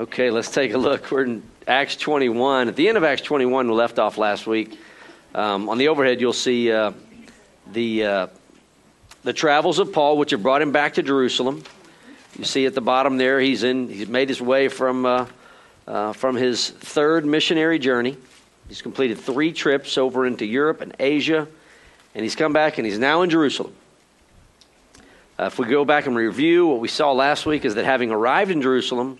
Okay, let's take a look. We're in Acts 21. At the end of Acts 21, we left off last week. Um, on the overhead, you'll see uh, the, uh, the travels of Paul, which have brought him back to Jerusalem. You see at the bottom there, he's, in, he's made his way from, uh, uh from his third missionary journey. He's completed three trips over into Europe and Asia, and he's come back and he's now in Jerusalem. Uh, if we go back and review what we saw last week, is that having arrived in Jerusalem,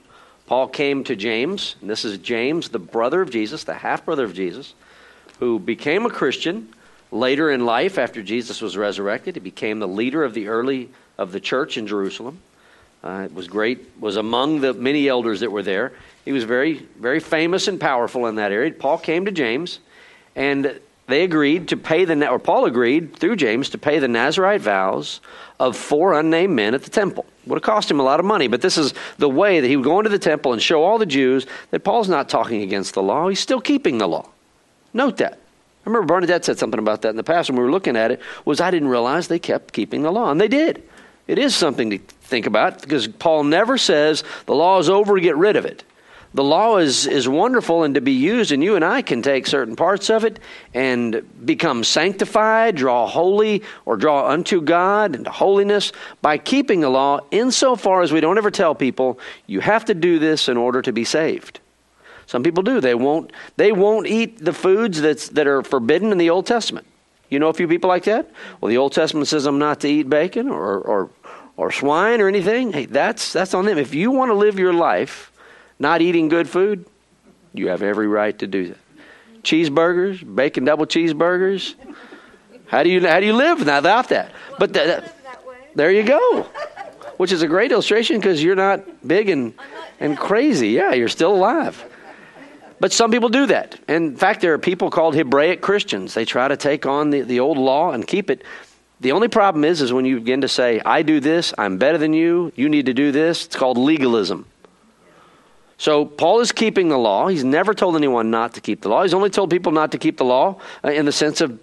Paul came to James, and this is James, the brother of Jesus, the half brother of Jesus, who became a Christian later in life after Jesus was resurrected. He became the leader of the early of the church in Jerusalem. Uh, it was great, was among the many elders that were there. He was very, very famous and powerful in that area. Paul came to James, and they agreed to pay the, or Paul agreed through James to pay the Nazarite vows of four unnamed men at the temple. Would have cost him a lot of money, but this is the way that he would go into the temple and show all the Jews that Paul's not talking against the law. He's still keeping the law. Note that. I remember Bernadette said something about that in the past when we were looking at it, was I didn't realize they kept keeping the law. And they did. It is something to think about because Paul never says the law is over, get rid of it the law is, is wonderful and to be used, and you and I can take certain parts of it and become sanctified, draw holy, or draw unto God into holiness by keeping the law insofar as we don't ever tell people, you have to do this in order to be saved. Some people do. They won't, they won't eat the foods that's, that are forbidden in the Old Testament. You know a few people like that? Well, the Old Testament says I'm not to eat bacon or, or, or swine or anything. Hey, that's, that's on them. If you want to live your life, not eating good food, you have every right to do that. Cheeseburgers, bacon double cheeseburgers. How do you how do you live without that? But that, there you go. Which is a great illustration because you're not big and and crazy. Yeah, you're still alive. But some people do that. In fact, there are people called Hebraic Christians. They try to take on the, the old law and keep it. The only problem is, is when you begin to say, I do this, I'm better than you, you need to do this. It's called legalism. So Paul is keeping the law. He's never told anyone not to keep the law. He's only told people not to keep the law uh, in the sense of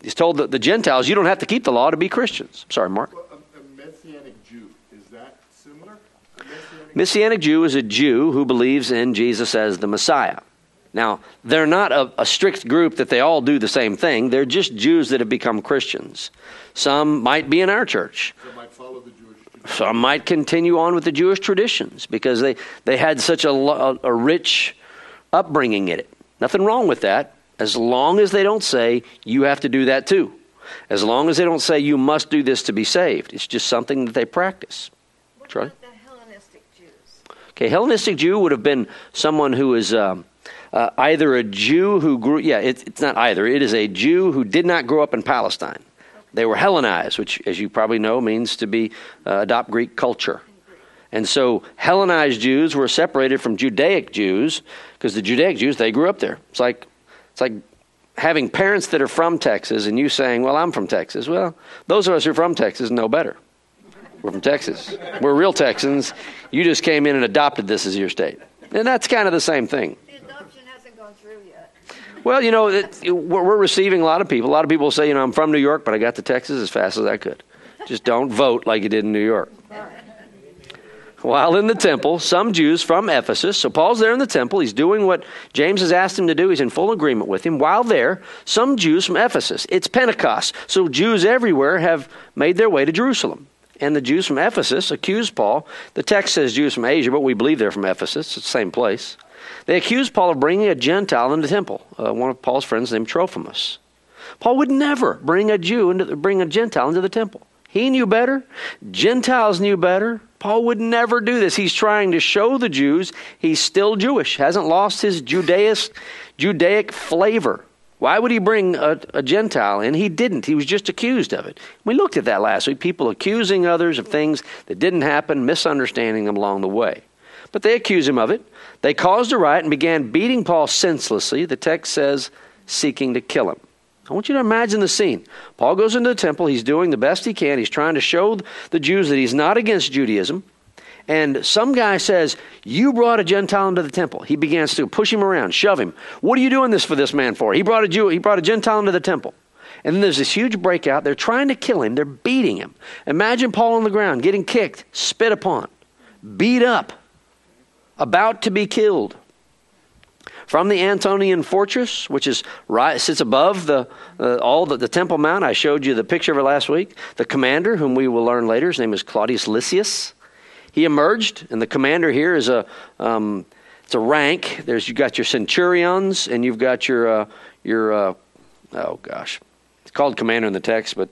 he's told the, the, Gentiles, you don't have to keep the law to be Christians. sorry, Mark. Well, a, a, Messianic Jew, is that similar? Messianic, Messianic Jew is a Jew who believes in Jesus as the Messiah. Now, they're not a, a, strict group that they all do the same thing. They're just Jews that have become Christians. Some might be in our church. Some might follow the some might continue on with the Jewish traditions because they, they had such a, a, a rich upbringing in it. Nothing wrong with that, as long as they don't say, you have to do that too. As long as they don't say, you must do this to be saved. It's just something that they practice. What Troy? about the Hellenistic Jews? Okay, Hellenistic Jew would have been someone who is um, uh, either a Jew who grew, yeah, it, it's not either. It is a Jew who did not grow up in Palestine. They were Hellenized, which, as you probably know, means to be uh, adopt Greek culture. And so Hellenized Jews were separated from Judaic Jews because the Judaic Jews they grew up there. It's like it's like having parents that are from Texas and you saying, "Well, I'm from Texas." Well, those of us who are from Texas know better. We're from Texas. We're real Texans. You just came in and adopted this as your state, and that's kind of the same thing. Well, you know, it, we're receiving a lot of people. A lot of people say, you know, I'm from New York, but I got to Texas as fast as I could. Just don't vote like you did in New York. While in the temple, some Jews from Ephesus, so Paul's there in the temple, he's doing what James has asked him to do, he's in full agreement with him. While there, some Jews from Ephesus, it's Pentecost, so Jews everywhere have made their way to Jerusalem. And the Jews from Ephesus accused Paul. The text says Jews from Asia, but we believe they're from Ephesus, it's the same place. They accused Paul of bringing a Gentile into the temple. Uh, one of Paul's friends named Trophimus. Paul would never bring a Jew into bring a Gentile into the temple. He knew better. Gentiles knew better. Paul would never do this. He's trying to show the Jews he's still Jewish, hasn't lost his Judaist, Judaic flavor. Why would he bring a, a, Gentile in? He didn't. He was just accused of it. We looked at that last week. People accusing others of things that didn't happen, misunderstanding them along the way. But they accuse him of it. They caused a riot and began beating Paul senselessly, the text says, seeking to kill him. I want you to imagine the scene. Paul goes into the temple. He's doing the best he can. He's trying to show the Jews that he's not against Judaism. And some guy says, You brought a Gentile into the temple. He begins to push him around, shove him. What are you doing this for this man for? He brought a Jew, he brought a Gentile into the temple. And then there's this huge breakout. They're trying to kill him. They're beating him. Imagine Paul on the ground, getting kicked, spit upon, beat up. About to be killed. From the Antonian fortress, which is right, sits above the, uh, all the, the Temple Mount, I showed you the picture of it last week. The commander, whom we will learn later, his name is Claudius Lysias. He emerged, and the commander here is a um, it's a rank. There's you've got your centurions, and you've got your uh, your uh, oh gosh, it's called commander in the text, but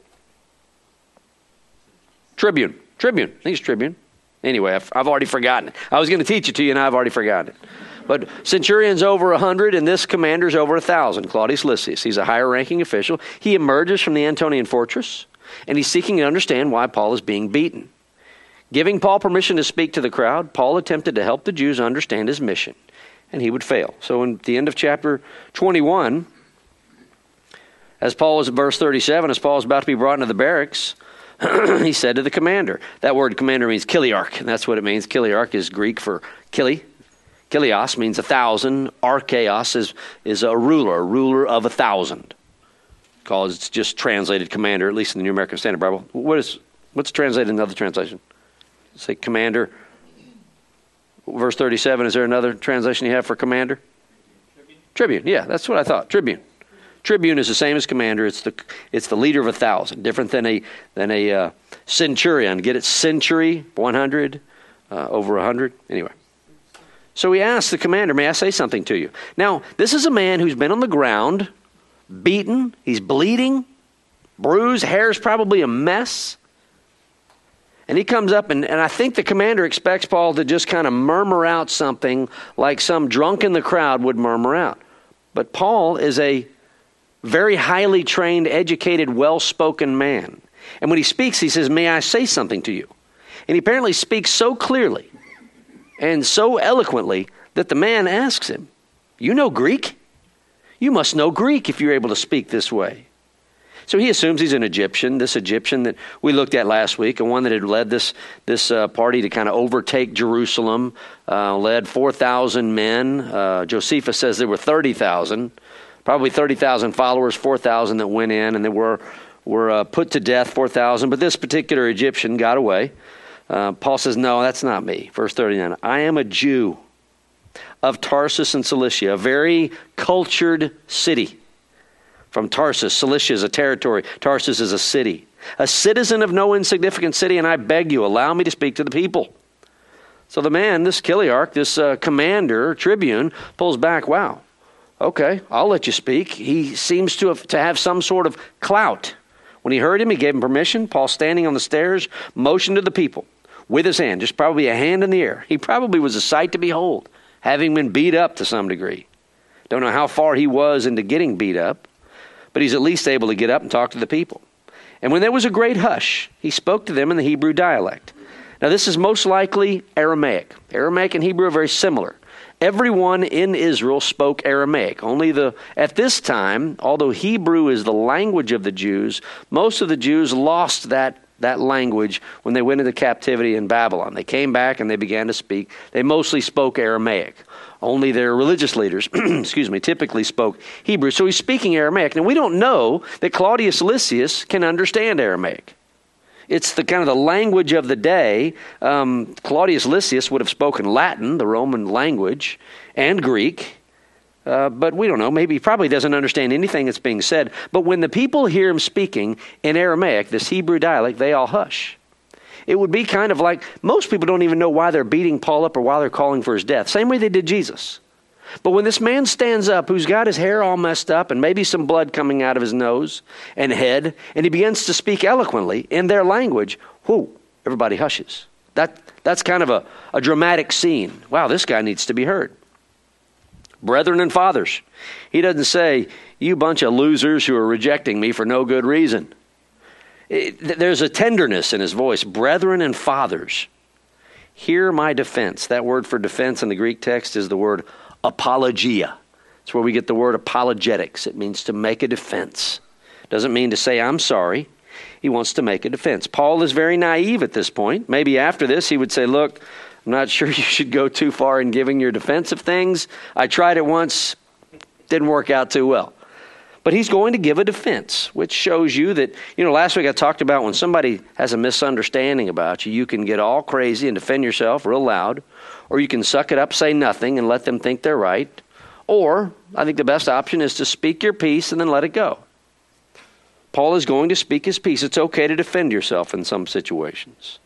tribune, tribune. I think it's tribune. Anyway, I've, I've already forgotten it. I was going to teach it to you, and I've already forgotten it. But centurion's over a hundred, and this commander's over a thousand. Claudius Lysias. He's a higher-ranking official. He emerges from the Antonian fortress, and he's seeking to understand why Paul is being beaten. Giving Paul permission to speak to the crowd, Paul attempted to help the Jews understand his mission, and he would fail. So, in the end of chapter 21, as Paul was in verse 37, as Paul was about to be brought into the barracks, he said to the commander, that word commander means chiliarch, and that's what it means. Chiliarch is Greek for kili. Kilios means a thousand. Archeos is, is a ruler, a ruler of a thousand. Because it's just translated commander, at least in the New American Standard Bible. What is, what's translated in another translation? Say commander. Verse 37, is there another translation you have for commander? Tribune. Tribune, yeah, that's what I thought. Tribune. Tribune is the same as commander. It's the it's the leader of a thousand, different than a than a uh, centurion. Get it? Century, one hundred, uh, over a hundred. Anyway, so he asked the commander, "May I say something to you?" Now, this is a man who's been on the ground, beaten. He's bleeding, bruised. Hair's probably a mess. And he comes up, and, and I think the commander expects Paul to just kind of murmur out something like some drunk in the crowd would murmur out. But Paul is a very highly trained, educated, well spoken man. And when he speaks, he says, May I say something to you? And he apparently speaks so clearly and so eloquently that the man asks him, You know Greek? You must know Greek if you're able to speak this way. So he assumes he's an Egyptian, this Egyptian that we looked at last week, and one that had led this, this uh, party to kind of overtake Jerusalem, uh, led 4,000 men. Uh, Josephus says there were 30,000, probably 30,000 followers, 4,000 that went in, and they were, were uh, put to death, 4,000. But this particular Egyptian got away. Uh, Paul says, No, that's not me. Verse 39 I am a Jew of Tarsus and Cilicia, a very cultured city from Tarsus. Cilicia is a territory, Tarsus is a city. A citizen of no insignificant city, and I beg you, allow me to speak to the people. So the man, this Chiliarch, this uh, commander, tribune, pulls back. Wow, okay, I'll let you speak. He seems to have, to have some sort of clout. When he heard him, he gave him permission. Paul, standing on the stairs, motioned to the people with his hand, just probably a hand in the air. He probably was a sight to behold, having been beat up to some degree. Don't know how far he was into getting beat up but he's at least able to get up and talk to the people. And when there was a great hush, he spoke to them in the Hebrew dialect. Now, this is most likely Aramaic. Aramaic and Hebrew are very similar. Everyone in Israel spoke Aramaic. Only the at this time, although Hebrew is the language of the Jews, most of the Jews lost that that language when they went into captivity in Babylon. They came back and they began to speak. They mostly spoke Aramaic. Only their religious leaders, excuse me, typically spoke Hebrew. So he's speaking Aramaic. Now we don't know that Claudius Lysias can understand Aramaic. It's the kind of the language of the day. Um, Claudius Lysias would have spoken Latin, the Roman language, and Greek. Uh, but we don't know. Maybe he probably doesn't understand anything that's being said. But when the people hear him speaking in Aramaic, this Hebrew dialect, they all hush. It would be kind of like most people don't even know why they're beating Paul up or why they're calling for his death. Same way they did Jesus. But when this man stands up, who's got his hair all messed up and maybe some blood coming out of his nose and head, and he begins to speak eloquently in their language, whoo, everybody hushes. That, that's kind of a, a dramatic scene. Wow, this guy needs to be heard. Brethren and fathers. He doesn't say, you bunch of losers who are rejecting me for no good reason. It, there's a tenderness in his voice. Brethren and fathers, hear my defense. That word for defense in the Greek text is the word apologia. It's where we get the word apologetics. It means to make a defense. Doesn't mean to say, I'm sorry. He wants to make a defense. Paul is very naive at this point. Maybe after this, he would say, Look, I'm not sure you should go too far in giving your defense of things. I tried it once, didn't work out too well. But he's going to give a defense, which shows you that, you know, last week I talked about when somebody has a misunderstanding about you, you can get all crazy and defend yourself real loud, or you can suck it up, say nothing, and let them think they're right. Or, I think the best option is to speak your piece and then let it go. Paul is going to speak his piece. It's okay to defend yourself in some situations.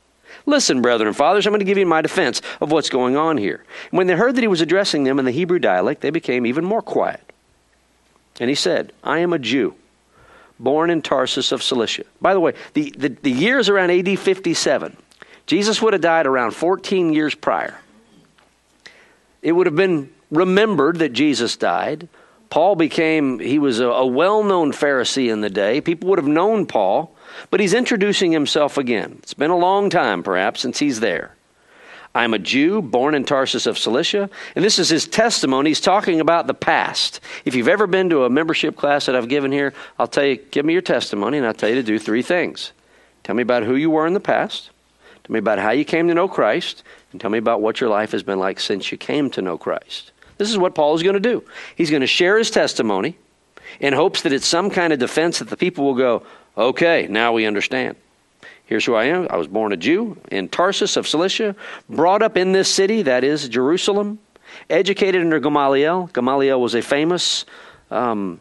Listen, brethren and fathers, I'm going to give you my defense of what's going on here. When they heard that he was addressing them in the Hebrew dialect, they became even more quiet. And he said, I am a Jew, born in Tarsus of Cilicia. By the way, the, the, the year is around AD 57. Jesus would have died around 14 years prior. It would have been remembered that Jesus died. Paul became, he was a, a well known Pharisee in the day. People would have known Paul, but he's introducing himself again. It's been a long time, perhaps, since he's there. I'm a Jew born in Tarsus of Cilicia. And this is his testimony. He's talking about the past. If you've ever been to a membership class that I've given here, I'll tell you, give me your testimony, and I'll tell you to do three things. Tell me about who you were in the past. Tell me about how you came to know Christ. And tell me about what your life has been like since you came to know Christ. This is what Paul is going to do. He's going to share his testimony in hopes that it's some kind of defense that the people will go, okay, now we understand. Here's who I am. I was born a Jew in Tarsus of Cilicia, brought up in this city, that is Jerusalem, educated under Gamaliel. Gamaliel was a famous um,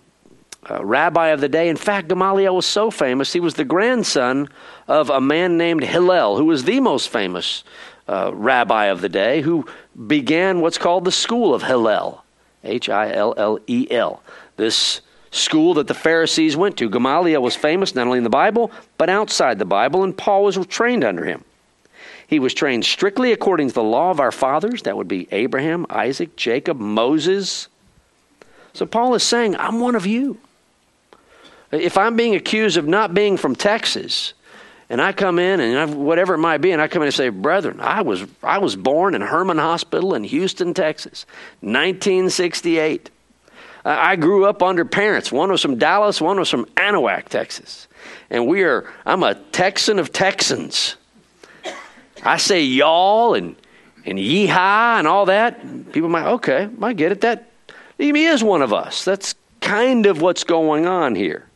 uh, rabbi of the day. In fact, Gamaliel was so famous, he was the grandson of a man named Hillel, who was the most famous uh, rabbi of the day, who began what's called the school of Hillel, H I L L E L. This school that the Pharisees went to. Gamaliel was famous not only in the Bible, but outside the Bible, and Paul was trained under him. He was trained strictly according to the law of our fathers. That would be Abraham, Isaac, Jacob, Moses. So Paul is saying, I'm one of you. If I'm being accused of not being from Texas, and I come in and I've, whatever it might be, and I come in and say, Brethren, I was, I was born in Hermann Hospital in Houston, Texas, 1968. I grew up under parents. One was from Dallas, one was from Anahuac, Texas. And we are, I'm a Texan of Texans. I say y'all and, and yeehaw and all that. People might, okay, I get it. That, he is one of us. That's kind of what's going on here.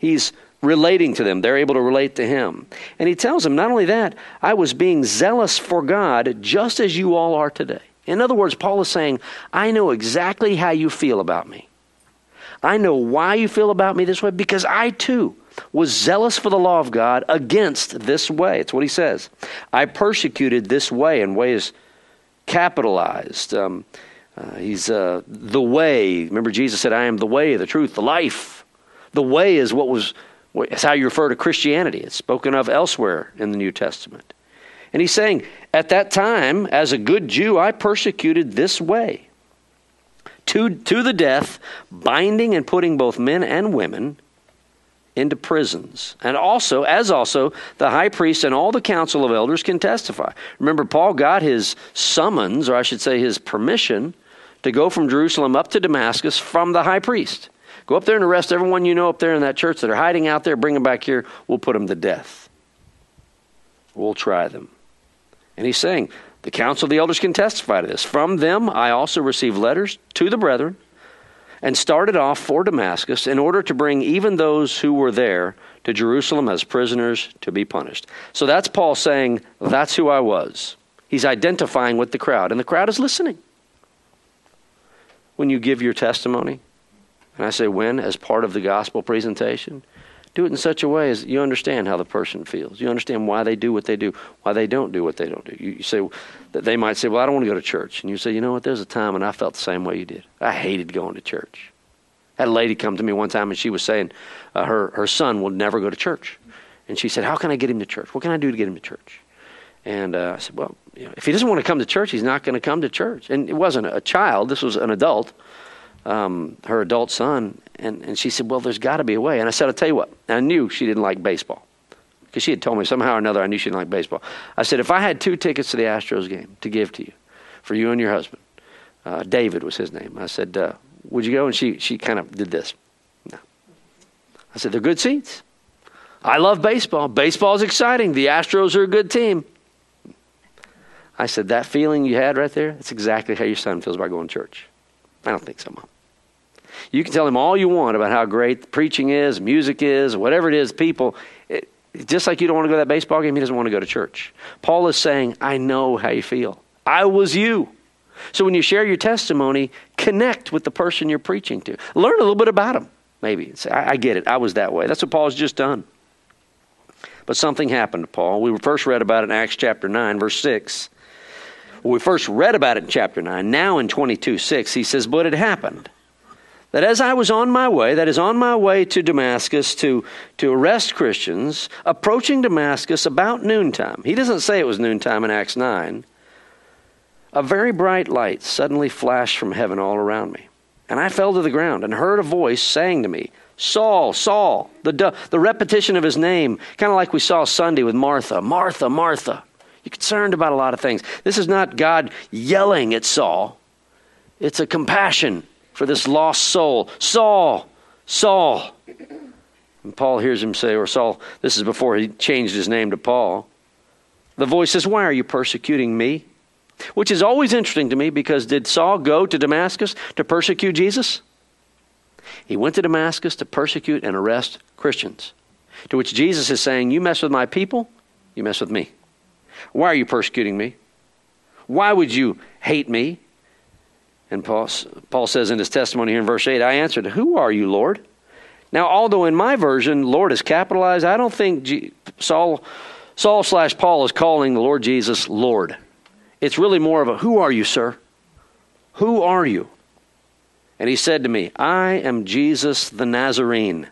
He's relating to them. They're able to relate to him. And he tells them, not only that, I was being zealous for God just as you all are today. In other words, Paul is saying, I know exactly how you feel about me. I know why you feel about me this way because I too was zealous for the law of God against this way. It's what he says. I persecuted this way, and way is capitalized. Um, uh, he's uh, the way. Remember, Jesus said, I am the way, the truth, the life. The way is what was, it's how you refer to Christianity. It's spoken of elsewhere in the New Testament. And he's saying, At that time, as a good Jew, I persecuted this way to, to the death, binding and putting both men and women into prisons. And also, as also, the high priest and all the council of elders can testify. Remember, Paul got his summons, or I should say his permission, to go from Jerusalem up to Damascus from the high priest. Go up there and arrest everyone you know up there in that church that are hiding out there, bring them back here, we'll put them to death. We'll try them. And he's saying, the council of the elders can testify to this. From them, I also received letters to the brethren and started off for Damascus in order to bring even those who were there to Jerusalem as prisoners to be punished. So that's Paul saying, That's who I was. He's identifying with the crowd, and the crowd is listening. When you give your testimony, and I say when, as part of the gospel presentation, do it in such a way as you understand how the person feels. You understand why they do what they do, why they don't do what they don't do. You, you say that they might say, "Well, I don't want to go to church," and you say, "You know what? There's a time when I felt the same way you did. I hated going to church." I had a lady come to me one time, and she was saying uh, her her son will never go to church, and she said, "How can I get him to church? What can I do to get him to church?" And uh, I said, "Well, you know, if he doesn't want to come to church, he's not going to come to church." And it wasn't a child; this was an adult um, her adult son, and, and she said, Well, there's got to be a way. And I said, I'll tell you what. I knew she didn't like baseball because she had told me somehow or another I knew she didn't like baseball. I said, If I had two tickets to the Astros game to give to you for you and your husband, uh, David was his name. I said, uh, Would you go? And she, she kind of did this. No. I said, They're good seats. I love baseball. Baseball is exciting. The Astros are a good team. I said, That feeling you had right there, that's exactly how your son feels about going to church. I don't think so, Mom. You can tell him all you want about how great preaching is, music is, whatever it is, people. It, just like you don't want to go to that baseball game, he doesn't want to go to church. Paul is saying, I know how you feel. I was you. So when you share your testimony, connect with the person you're preaching to. Learn a little bit about them, maybe. Say, I, I get it. I was that way. That's what Paul's just done. But something happened to Paul. We first read about it in Acts chapter 9, verse 6. Well, we first read about it in chapter 9. Now in 22 6, he says, But it happened that as I was on my way, that is, on my way to Damascus to, to arrest Christians, approaching Damascus about noontime, he doesn't say it was noontime in Acts 9, a very bright light suddenly flashed from heaven all around me. And I fell to the ground and heard a voice saying to me, Saul, Saul, the, the repetition of his name, kind of like we saw Sunday with Martha, Martha, Martha. You're concerned about a lot of things. This is not God yelling at Saul, it's a compassion for this lost soul. Saul, Saul. And Paul hears him say, or Saul, this is before he changed his name to Paul. The voice says, Why are you persecuting me? Which is always interesting to me because did Saul go to Damascus to persecute Jesus? He went to Damascus to persecute and arrest Christians. To which Jesus is saying, You mess with my people, you mess with me. Why are you persecuting me? Why would you hate me? And Paul, Paul says in his testimony here in verse 8, I answered, Who are you, Lord? Now, although in my version, Lord is capitalized, I don't think G- Saul, Saul slash Paul is calling the Lord Jesus Lord. It's really more of a, Who are you, sir? Who are you? And he said to me, I am Jesus the Nazarene,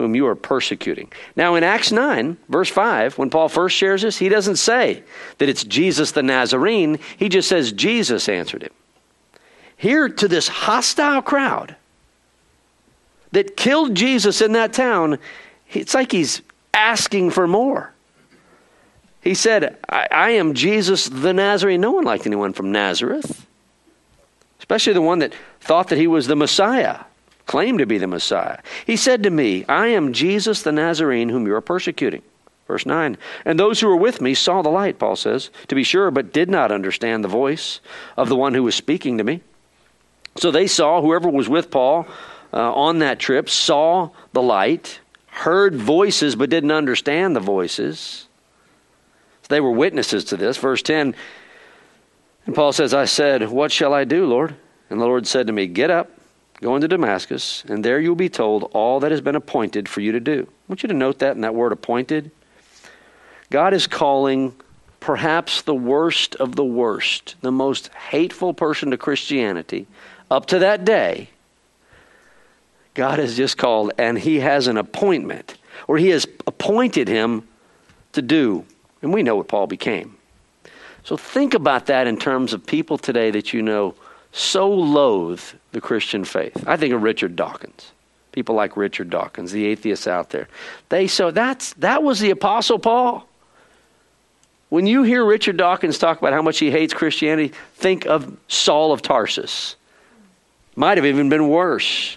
whom you are persecuting. Now, in Acts 9, verse 5, when Paul first shares this, he doesn't say that it's Jesus the Nazarene. He just says, Jesus answered him. Here, to this hostile crowd that killed Jesus in that town, it's like he's asking for more. He said, I, I, am Jesus the Nazarene. No one liked anyone from Nazareth, especially the one that thought that he was the Messiah, claimed to be the Messiah. He said to me, I am Jesus the Nazarene whom you are persecuting. Verse 9. And those who were with me saw the light, Paul says, to be sure, but did not understand the voice of the one who was speaking to me. So they saw, whoever was with Paul uh, on that trip, saw the light, heard voices, but didn't understand the voices. They were witnesses to this. Verse 10 And Paul says, I said, What shall I do, Lord? And the Lord said to me, Get up, go into Damascus, and there you will be told all that has been appointed for you to do. I want you to note that in that word appointed. God is calling perhaps the worst of the worst, the most hateful person to Christianity up to that day. God has just called, and He has an appointment, or He has appointed him to do and we know what Paul became. So think about that in terms of people today that you know so loathe the Christian faith. I think of Richard Dawkins. People like Richard Dawkins, the atheists out there. They so that's that was the apostle Paul. When you hear Richard Dawkins talk about how much he hates Christianity, think of Saul of Tarsus. Might have even been worse.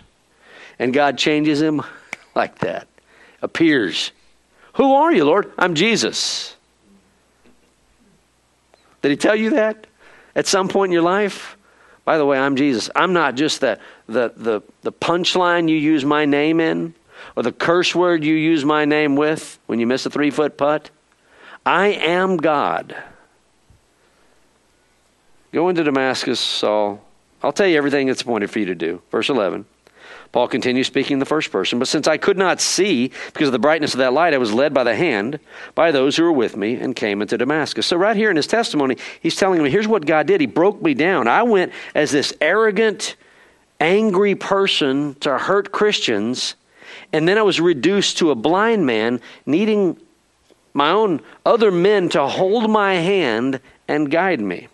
And God changes him like that. Appears. Who are you, Lord? I'm Jesus. Did he tell you that at some point in your life? By the way, I'm Jesus. I'm not just the, the, the, the punchline you use my name in or the curse word you use my name with when you miss a three foot putt. I am God. Go into Damascus, Saul. I'll tell you everything that's appointed for you to do. Verse 11. Paul continues speaking in the first person. But since I could not see because of the brightness of that light, I was led by the hand by those who were with me and came into Damascus. So, right here in his testimony, he's telling me here's what God did. He broke me down. I went as this arrogant, angry person to hurt Christians, and then I was reduced to a blind man needing my own other men to hold my hand and guide me.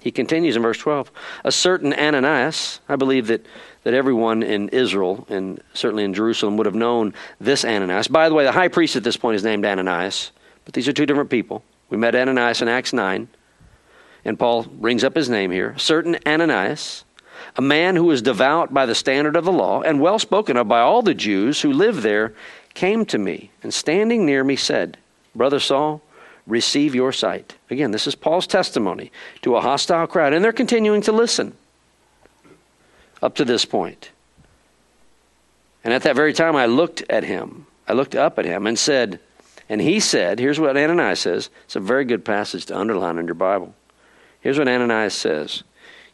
He continues in verse 12. A certain Ananias, I believe that that everyone in Israel and certainly in Jerusalem would have known this Ananias. By the way, the high priest at this point is named Ananias, but these are two different people. We met Ananias in Acts 9, and Paul brings up his name here. Certain Ananias, a man who was devout by the standard of the law and well spoken of by all the Jews who lived there, came to me and standing near me said, Brother Saul, receive your sight. Again, this is Paul's testimony to a hostile crowd, and they're continuing to listen. Up to this point. And at that very time, I looked at him. I looked up at him and said, and he said, here's what Ananias says. It's a very good passage to underline in your Bible. Here's what Ananias says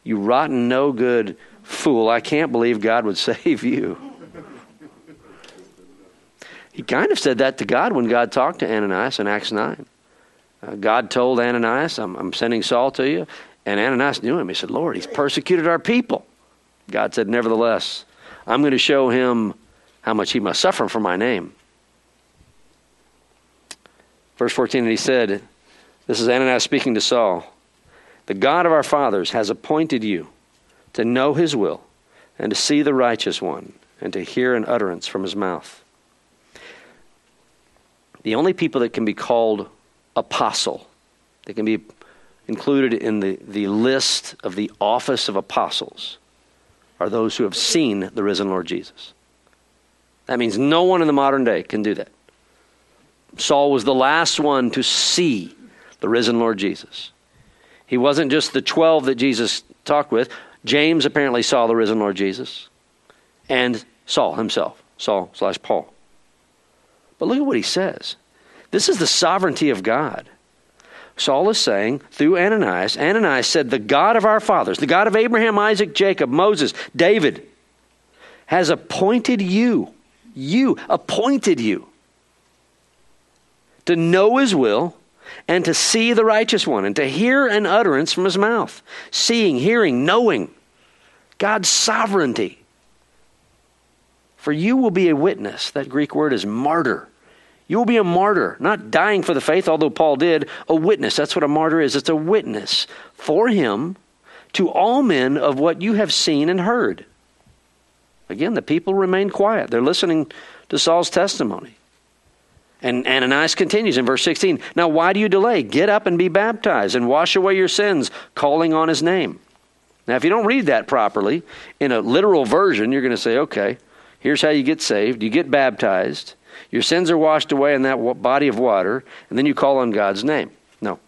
You rotten, no good fool, I can't believe God would save you. He kind of said that to God when God talked to Ananias in Acts 9. Uh, God told Ananias, I'm, I'm sending Saul to you. And Ananias knew him. He said, Lord, he's persecuted our people. God said, Nevertheless, I'm going to show him how much he must suffer for my name. Verse 14, and he said, This is Ananias speaking to Saul. The God of our fathers has appointed you to know his will and to see the righteous one and to hear an utterance from his mouth. The only people that can be called apostle, that can be included in the, the list of the office of apostles, are those who have seen the risen Lord Jesus. That means no one in the modern day can do that. Saul was the last one to see the risen Lord Jesus. He wasn't just the 12 that Jesus talked with. James apparently saw the risen Lord Jesus, and Saul himself, Saul slash Paul. But look at what he says. This is the sovereignty of God. Saul is saying through Ananias, Ananias said, The God of our fathers, the God of Abraham, Isaac, Jacob, Moses, David, has appointed you, you, appointed you to know his will and to see the righteous one and to hear an utterance from his mouth. Seeing, hearing, knowing God's sovereignty. For you will be a witness. That Greek word is martyr. You will be a martyr, not dying for the faith, although Paul did, a witness. That's what a martyr is. It's a witness for him to all men of what you have seen and heard. Again, the people remain quiet. They're listening to Saul's testimony. And Ananias continues in verse 16 Now, why do you delay? Get up and be baptized and wash away your sins, calling on his name. Now, if you don't read that properly, in a literal version, you're going to say, okay, here's how you get saved. You get baptized, your sins are washed away in that body of water, and then you call on God's name. No.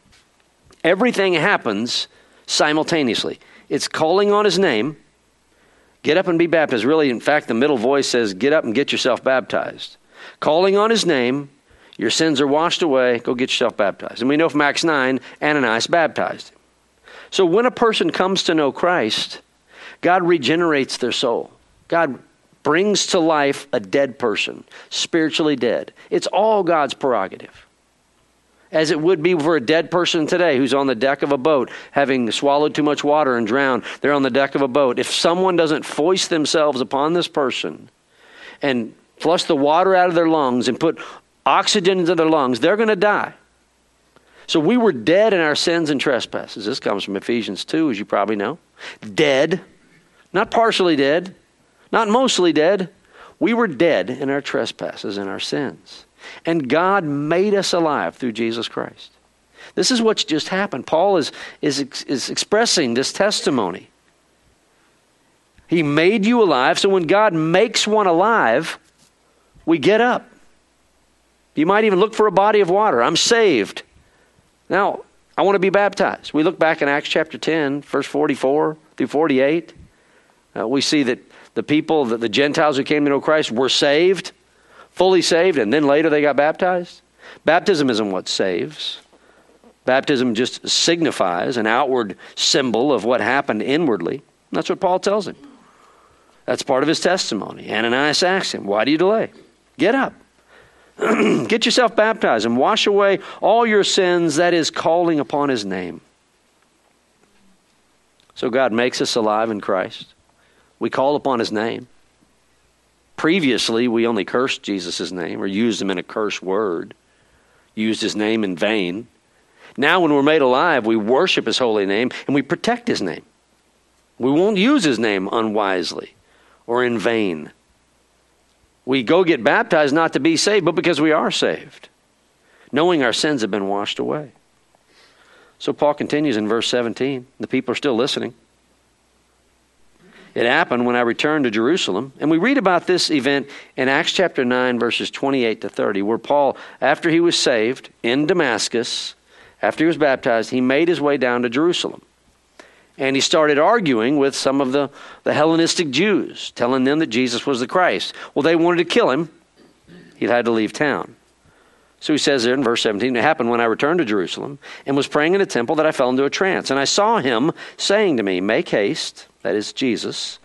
Everything happens simultaneously. It's calling on his name, get up and be baptized. Really, in fact, the middle voice says, get up and get yourself baptized. Calling on his name, your sins are washed away. Go get yourself baptized. And we know from Acts 9, Ananias baptized him. So when a person comes to know Christ, God regenerates their soul. God brings to life a dead person, spiritually dead. It's all God's prerogative. As it would be for a dead person today who's on the deck of a boat, having swallowed too much water and drowned. They're on the deck of a boat. If someone doesn't foist themselves upon this person and flush the water out of their lungs and put oxygen into their lungs, they're going to die. So we were dead in our sins and trespasses. This comes from Ephesians 2, as you probably know. Dead, not partially dead, not mostly dead. We were dead in our trespasses and our sins. And God made us alive through Jesus Christ. This is what's just happened. Paul is, is, is expressing this testimony. He made you alive, so when God makes one alive, we get up. You might even look for a body of water. I'm saved. Now, I want to be baptized. We look back in Acts chapter 10, verse 44 through 48. Uh, we see that the people, the, the Gentiles who came to know Christ, were saved, fully saved, and then later they got baptized. Baptism isn't what saves. Baptism just signifies an outward symbol of what happened inwardly. That's what Paul tells him. That's part of his testimony. Ananias asks him, Why do you delay? Get up. Get yourself baptized and wash away all your sins, that is, calling upon his name. So God makes us alive in Christ. We call upon his name. Previously, we only cursed Jesus' name or used him in a curse word, used his name in vain. Now, when we're made alive, we worship his holy name and we protect his name. We won't use his name unwisely or in vain. We go get baptized not to be saved, but because we are saved, knowing our sins have been washed away. So Paul continues in verse 17. The people are still listening. It happened when I returned to Jerusalem. And we read about this event in Acts chapter 9, verses 28 to 30, where Paul, after he was saved in Damascus, after he was baptized, he made his way down to Jerusalem. And he started arguing with some of the, the Hellenistic Jews, telling them that Jesus was the Christ. Well, they wanted to kill him. He had to leave town. So he says there in verse 17, It happened when I returned to Jerusalem and was praying in the temple that I fell into a trance. And I saw him saying to me, Make haste, that is Jesus,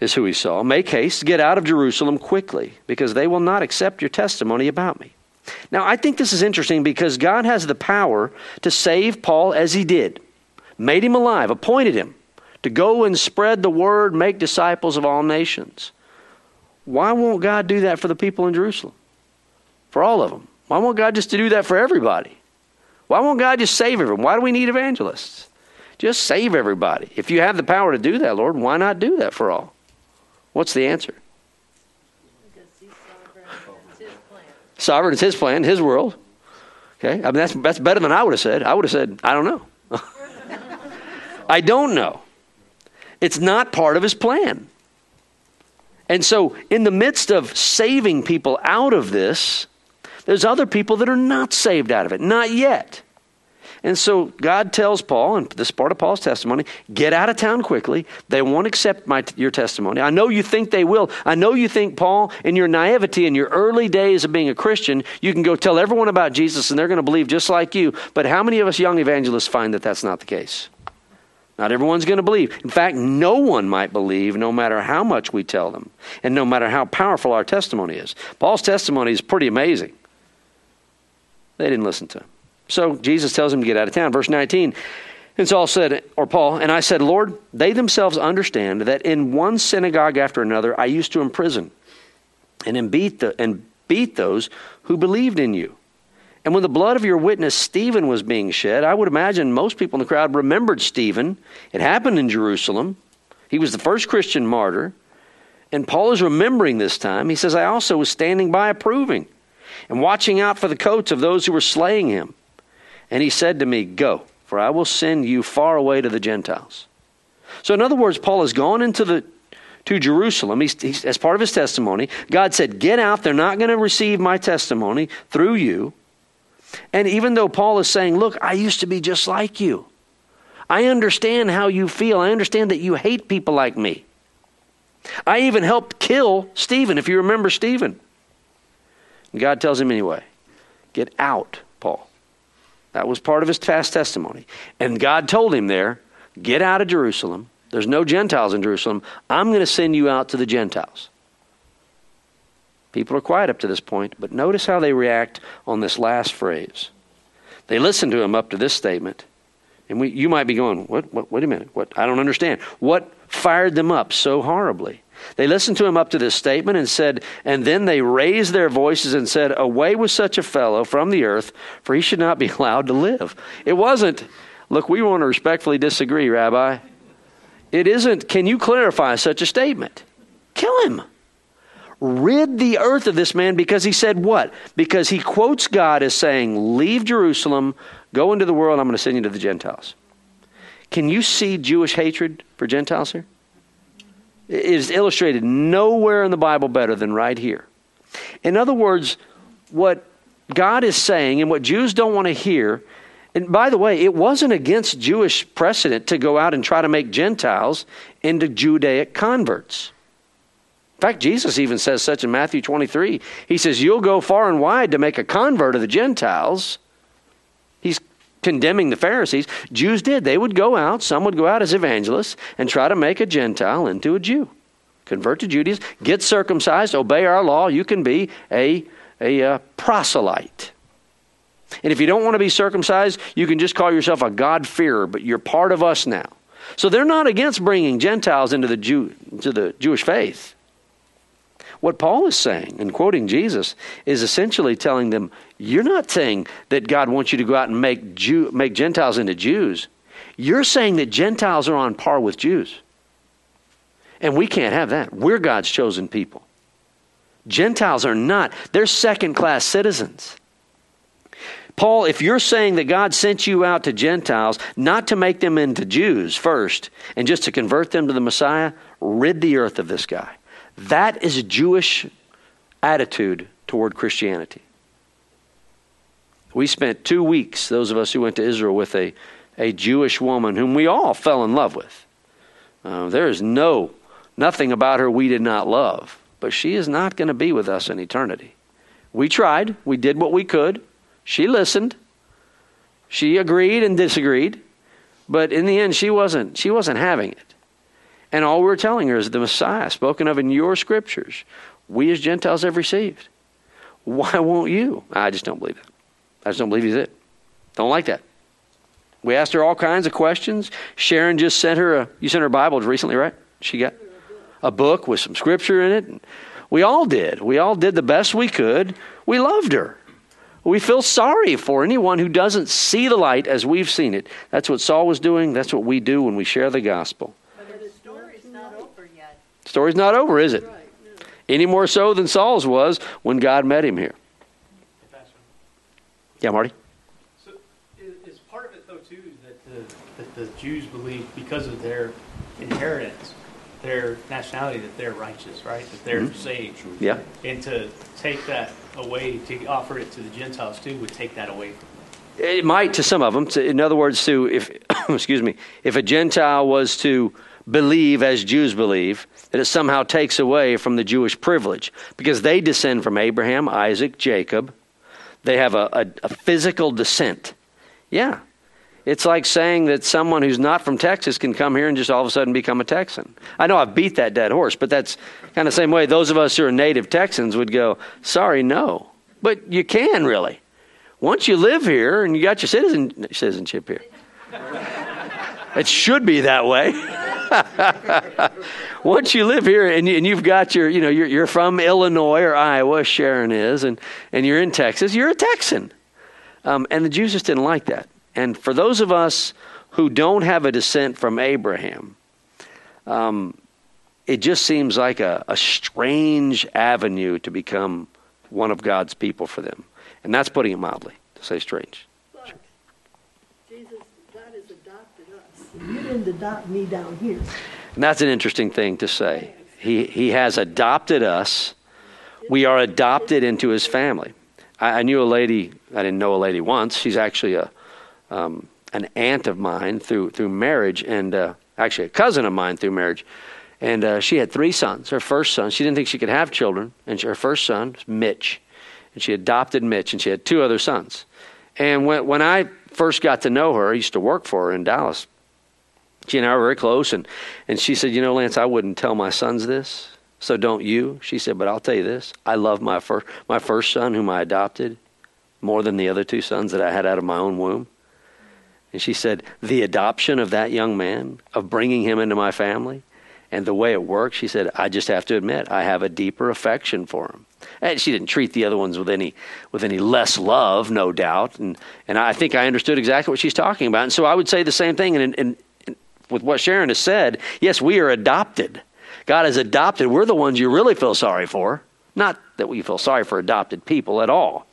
is who he saw. Make haste, get out of Jerusalem quickly, because they will not accept your testimony about me. Now, I think this is interesting because God has the power to save Paul as he did, made him alive, appointed him to go and spread the word, make disciples of all nations. Why won't God do that for the people in Jerusalem? For all of them. Why won't God just do that for everybody? Why won't God just save everyone? Why do we need evangelists? Just save everybody. If you have the power to do that, Lord, why not do that for all? What's the answer? Because he's sovereign, it's his plan. Sovereign is his plan, his world. Okay? I mean, that's, that's better than I would have said. I would have said, I don't know. I don't know. It's not part of his plan. And so, in the midst of saving people out of this, there's other people that are not saved out of it, not yet. And so God tells Paul, and this is part of Paul's testimony, get out of town quickly. They won't accept my, your testimony. I know you think they will. I know you think, Paul, in your naivety, in your early days of being a Christian, you can go tell everyone about Jesus and they're going to believe just like you. But how many of us young evangelists find that that's not the case? Not everyone's going to believe. In fact, no one might believe no matter how much we tell them and no matter how powerful our testimony is. Paul's testimony is pretty amazing. They didn't listen to him. So Jesus tells him to get out of town. Verse 19. And Saul said, or Paul, and I said, Lord, they themselves understand that in one synagogue after another I used to imprison and beat, the, and beat those who believed in you. And when the blood of your witness Stephen was being shed, I would imagine most people in the crowd remembered Stephen. It happened in Jerusalem. He was the first Christian martyr. And Paul is remembering this time. He says, I also was standing by approving and watching out for the coats of those who were slaying him. And he said to me, Go, for I will send you far away to the Gentiles. So, in other words, Paul has gone into the to Jerusalem. He's, he's, as part of his testimony, God said, Get out. They're not going to receive my testimony through you. And even though Paul is saying, Look, I used to be just like you, I understand how you feel. I understand that you hate people like me. I even helped kill Stephen, if you remember Stephen. God tells him anyway, Get out, Paul. That was part of his past testimony. And God told him there, Get out of Jerusalem. There's no Gentiles in Jerusalem. I'm going to send you out to the Gentiles. People are quiet up to this point, but notice how they react on this last phrase. They listen to him up to this statement, and we, you might be going, what, what, wait a minute, what, I don't understand. What fired them up so horribly? They listened to him up to this statement and said, and then they raised their voices and said, Away with such a fellow from the earth, for he should not be allowed to live. It wasn't, look, we want to respectfully disagree, Rabbi. It isn't, can you clarify such a statement? Kill him. Rid the earth of this man because he said what? Because he quotes God as saying, Leave Jerusalem, go into the world, I'm going to send you to the Gentiles. Can you see Jewish hatred for Gentiles here? Is illustrated nowhere in the Bible better than right here. In other words, what God is saying and what Jews don't want to hear, and by the way, it wasn't against Jewish precedent to go out and try to make Gentiles into Judaic converts. In fact, Jesus even says such in Matthew 23. He says, You'll go far and wide to make a convert of the Gentiles. Condemning the Pharisees. Jews did. They would go out, some would go out as evangelists and try to make a Gentile into a Jew. Convert to Judaism, get circumcised, obey our law. You can be a, a uh, proselyte. And if you don't want to be circumcised, you can just call yourself a God-fearer, but you're part of us now. So they're not against bringing Gentiles into the, Jew, to the Jewish faith. What Paul is saying, and quoting Jesus, is essentially telling them, you're not saying that God wants you to go out and make, Jew, make Gentiles into Jews. You're saying that Gentiles are on par with Jews. And we can't have that. We're God's chosen people. Gentiles are not, they're second class citizens. Paul, if you're saying that God sent you out to Gentiles not to make them into Jews first and just to convert them to the Messiah, rid the earth of this guy. That is a Jewish attitude toward Christianity. We spent two weeks, those of us who went to Israel, with a a Jewish woman whom we all fell in love with. Uh, there is no nothing about her we did not love, but she is not going to be with us in eternity. We tried, we did what we could. She listened. She agreed and disagreed, but in the end she wasn't she wasn't having it. And all we're telling her is the Messiah spoken of in your scriptures, we as Gentiles have received. Why won't you? I just don't believe it. I just don't believe he's it. Don't like that. We asked her all kinds of questions. Sharon just sent her a you sent her a Bible recently, right? She got a book with some scripture in it. We all did. We all did the best we could. We loved her. We feel sorry for anyone who doesn't see the light as we've seen it. That's what Saul was doing. That's what we do when we share the gospel. But the story's not over yet. Story's not over, is it? Any more so than Saul's was when God met him here. Yeah, Marty? So is, part of it though too that the, that the Jews believe because of their inheritance, their nationality, that they're righteous, right? That they're Mhm. saved. Yeah. And to take that away, to offer it to the Gentiles too, would take that away from them. It might to some of them. In other words, to if excuse me, if a Gentile was to believe as Jews believe, that it somehow takes away from the Jewish privilege because they descend from Abraham, Isaac, Jacob. They have a, a, a physical descent. Yeah. It's like saying that someone who's not from Texas can come here and just all of a sudden become a Texan. I know I've beat that dead horse, but that's kind of the same way those of us who are native Texans would go, sorry, no. But you can really. Once you live here and you got your citizen, citizenship here, it should be that way. Once you live here and, you, you've got your, you know, you're, you're from Illinois or Iowa, Sharon is, and, and you're in Texas, you're a Texan. Um, and the Jews just didn't like that. And for those of us who don't have a descent from Abraham, um, it just seems like a, a strange avenue to become one of God's people for them. And that's putting it mildly, to say strange. But Jesus, God has adopted us. You didn't adopt me down here. And that's an interesting thing to say. He, he has adopted us. We are adopted into his family. I, I knew a lady, I didn't know a lady once. She's actually a, um, an aunt of mine through, through marriage, and uh, actually a cousin of mine through marriage. And uh, she had three sons. Her first son, she didn't think she could have children. And her first son Mitch. And she adopted Mitch, and she had two other sons. And when, when I first got to know her, I used to work for her in Dallas. She and I were very close, and, and she said, You know, Lance, I wouldn't tell my sons this, so don't you? She said, But I'll tell you this I love my first, my first son, whom I adopted, more than the other two sons that I had out of my own womb. And she said, The adoption of that young man, of bringing him into my family, and the way it worked, she said, I just have to admit, I have a deeper affection for him. And she didn't treat the other ones with any with any less love, no doubt. And and I think I understood exactly what she's talking about. And so I would say the same thing. And, and with what Sharon has said, yes, we are adopted. God has adopted. We're the ones you really feel sorry for. Not that we feel sorry for adopted people at all.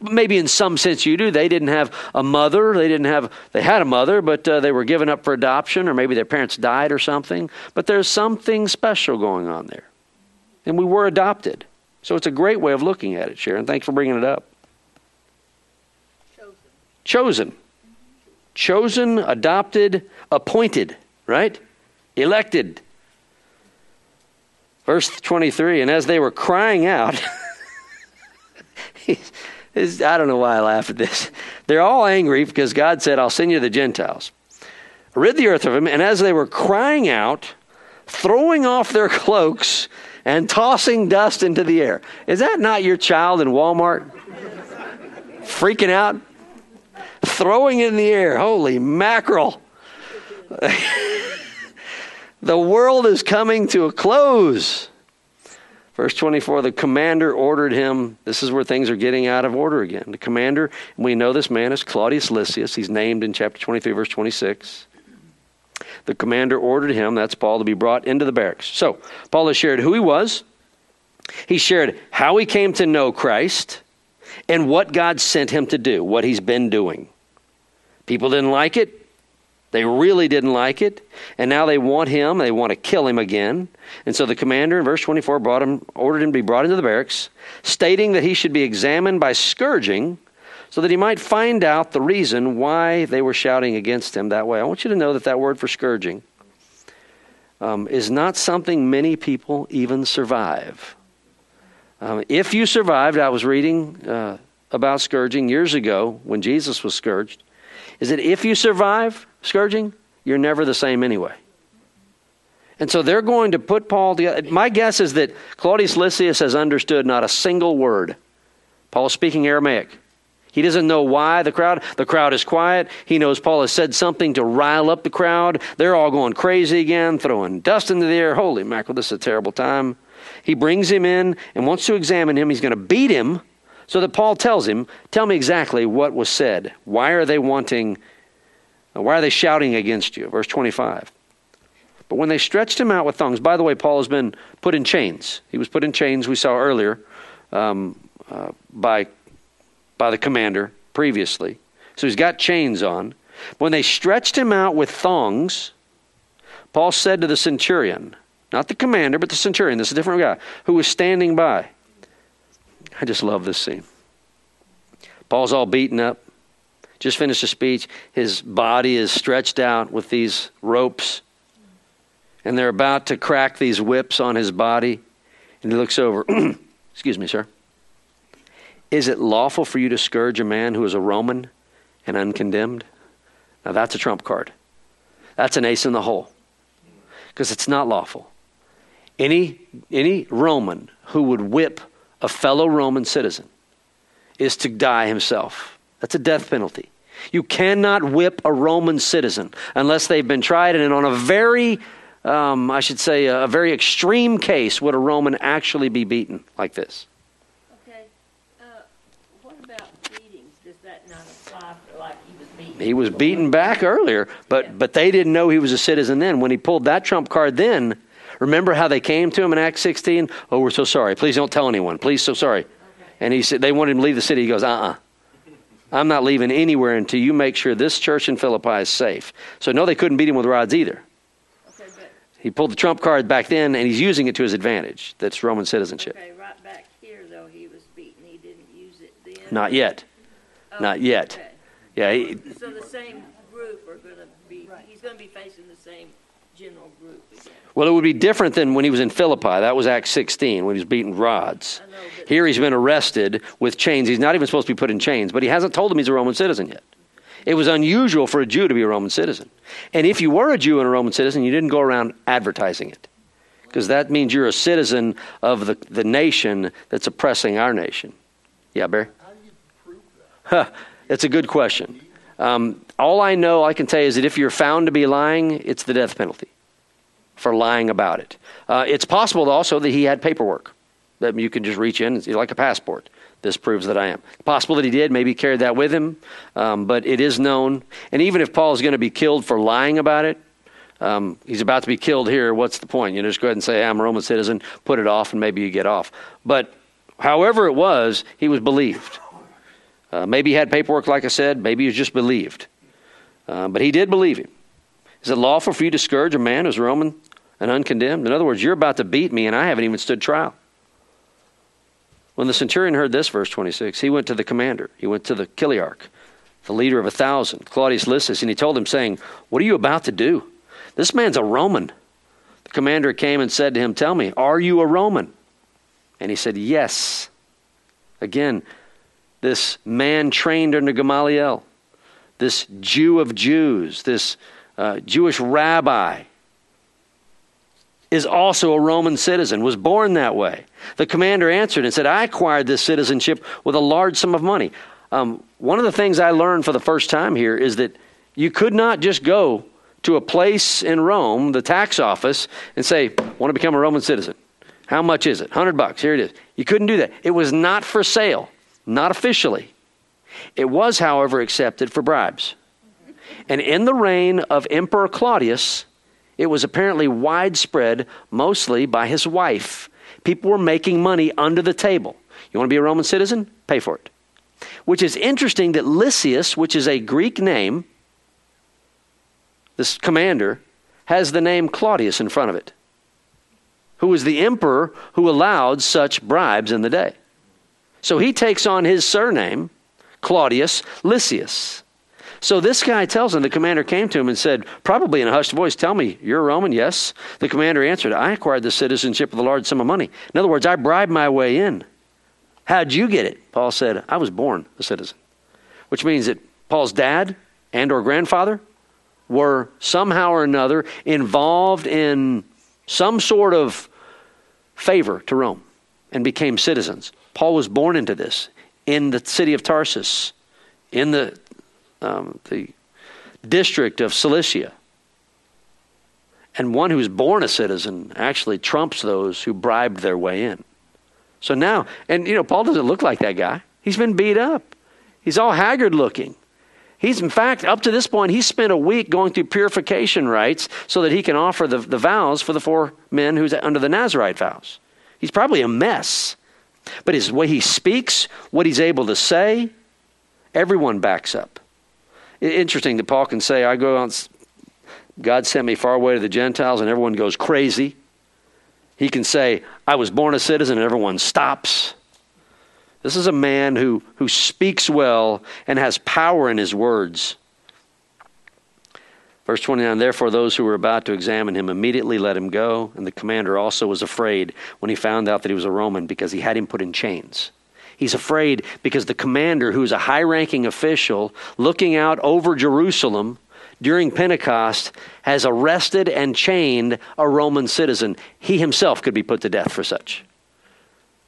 But maybe in some sense you do. They didn't have a mother. They didn't have. They had a mother, but uh, they were given up for adoption, or maybe their parents died or something. But there's something special going on there, and we were adopted. So it's a great way of looking at it, Sharon. Thanks for bringing it up. Chosen. Chosen, chosen, adopted, appointed. Right? Elected. Verse 23 And as they were crying out, I don't know why I laugh at this. They're all angry because God said, I'll send you the Gentiles. Rid the earth of them. And as they were crying out, throwing off their cloaks, and tossing dust into the air. Is that not your child in Walmart? Freaking out? Throwing in the air. Holy mackerel. the world is coming to a close. Verse 24, the commander ordered him. This is where things are getting out of order again. The commander, we know this man is Claudius Lysias. He's named in chapter 23, verse 26. The commander ordered him, that's Paul, to be brought into the barracks. So, Paul has shared who he was. He shared how he came to know Christ and what God sent him to do, what he's been doing. People didn't like it. They really didn't like it. And now they want him. They want to kill him again. And so the commander in verse 24 brought him, ordered him to be brought into the barracks, stating that he should be examined by scourging so that he might find out the reason why they were shouting against him that way. I want you to know that that word for scourging um, is not something many people even survive. Um, if you survived, I was reading uh, about scourging years ago when Jesus was scourged, is that if you survive scourging, you're never the same anyway. And so they're going to put Paul together. My guess is that Claudius Lysias has understood not a single word. Paul is speaking Aramaic. He doesn't know why the crowd. The crowd is quiet. He knows Paul has said something to rile up the crowd. They're all going crazy again, throwing dust into the air. Holy mackerel, this is a terrible time. He brings him in and wants to examine him. He's going to beat him so that Paul tells him, Tell me exactly what was said. Why are they wanting, why are they shouting against you? Verse 25. But when they stretched him out with thongs, by the way, Paul has been put in chains. He was put in chains, we saw earlier, um, uh, by by the commander previously. So he's got chains on. When they stretched him out with thongs, Paul said to the centurion, not the commander, but the centurion, this is a different guy, who was standing by. I just love this scene. Paul's all beaten up, just finished a speech. His body is stretched out with these ropes, and they're about to crack these whips on his body. And he looks over, excuse me, sir. Is it lawful for you to scourge a man who is a Roman and uncondemned? Now that's a trump card. That's an ace in the hole. Because it's not lawful. Any, any Roman who would whip a fellow Roman citizen is to die himself. That's a death penalty. You cannot whip a Roman citizen unless they've been tried, and on a very, um, I should say, a very extreme case would a Roman actually be beaten like this. Okay. Uh, what about beatings? Does that not apply for, like he was beaten He was beaten back earlier, but but they didn't know he was a citizen then. When he pulled that trump card, then remember how they came to him in Acts 16? Oh, we're so sorry. Please don't tell anyone. Please, so sorry. Okay. And he said they wanted him to leave the city. He goes, uh uh-uh. uh. i am not leaving anywhere until you make sure this church in Philippi is safe. So no, they couldn't beat him with rods either. Okay, but, he pulled the trump card back then, and he's using it to his advantage. That's Roman citizenship. Okay, right back here though, he was beaten. He didn't use it then. Not yet. Oh, not yet. Okay. Yeah. He, so the same group are going to be. He's going to be facing the same general group again. Well, it would be different than when he was in Philippi. That was Acts 16 when he was beating rods. Know, Here he's been arrested with chains. He's not even supposed to be put in chains, but he hasn't told them he's a Roman citizen yet. It was unusual for a Jew to be a Roman citizen. And if you were a Jew and a Roman citizen, you didn't go around advertising it. Because that means you're a citizen of the, the nation that's oppressing our nation. Yeah, Barry? How do you prove that? It's a good question. Um, all I know, I can tell you, is that if you're found to be lying, it's the death penalty for lying about it. Uh, it's possible also that he had paperwork that you can just reach in, it's like a passport. This proves that I am. Possible that he did, maybe carried that with him, um, but it is known. And even if Paul is going to be killed for lying about it, um, he's about to be killed here. What's the point? You know, just go ahead and say, I'm a Roman citizen, put it off, and maybe you get off. But however it was, he was believed. Uh, maybe he had paperwork, like I said. Maybe he was just believed. Uh, but he did believe him. Is it lawful for you to scourge a man who's Roman and uncondemned? In other words, you're about to beat me, and I haven't even stood trial. When the centurion heard this, verse 26, he went to the commander. He went to the chiliarch, the leader of a thousand, Claudius Lysias, and he told him, saying, What are you about to do? This man's a Roman. The commander came and said to him, Tell me, are you a Roman? And he said, Yes. Again, this man trained under Gamaliel, this Jew of Jews, this uh, Jewish rabbi, is also a Roman citizen, was born that way. The commander answered and said, I acquired this citizenship with a large sum of money. Um, one of the things I learned for the first time here is that you could not just go to a place in Rome, the tax office, and say, want to become a Roman citizen. How much is it? 100 bucks. Here it is. You couldn't do that. It was not for sale not officially. It was, however, accepted for bribes. And in the reign of Emperor Claudius, it was apparently widespread mostly by his wife. People were making money under the table. You want to be a Roman citizen? Pay for it. Which is interesting that Lysias, which is a Greek name, this commander, has the name Claudius in front of it, who was the emperor who allowed such bribes in the day. So he takes on his surname, Claudius Lysias. So this guy tells him, the commander came to him and said, probably in a hushed voice, Tell me, you're a Roman? Yes. The commander answered, I acquired the citizenship of a large sum of money. In other words, I bribed my way in. How'd you get it? Paul said, I was born a citizen. Which means that Paul's dad and or grandfather were somehow or another involved in some sort of favor to Rome and became citizens. Paul was born into this in the city of Tarsus, in the, um, the district of Cilicia. And one who's born a citizen actually trumps those who bribed their way in. So now, and you know, Paul doesn't look like that guy. He's been beat up. He's all haggard looking. He's, in fact, up to this point, he's spent a week going through purification rites so that he can offer the, the vows for the four men who's under the Nazarite vows. He's probably a mess. But his way he speaks, what he's able to say, everyone backs up. Interesting that Paul can say, I go out, God sent me far away to the Gentiles, and everyone goes crazy. He can say, I was born a citizen, and everyone stops. This is a man who, who speaks well and has power in his words. Verse 29 Therefore, those who were about to examine him immediately let him go, and the commander also was afraid when he found out that he was a Roman because he had him put in chains. He's afraid because the commander, who's a high ranking official looking out over Jerusalem during Pentecost, has arrested and chained a Roman citizen. He himself could be put to death for such.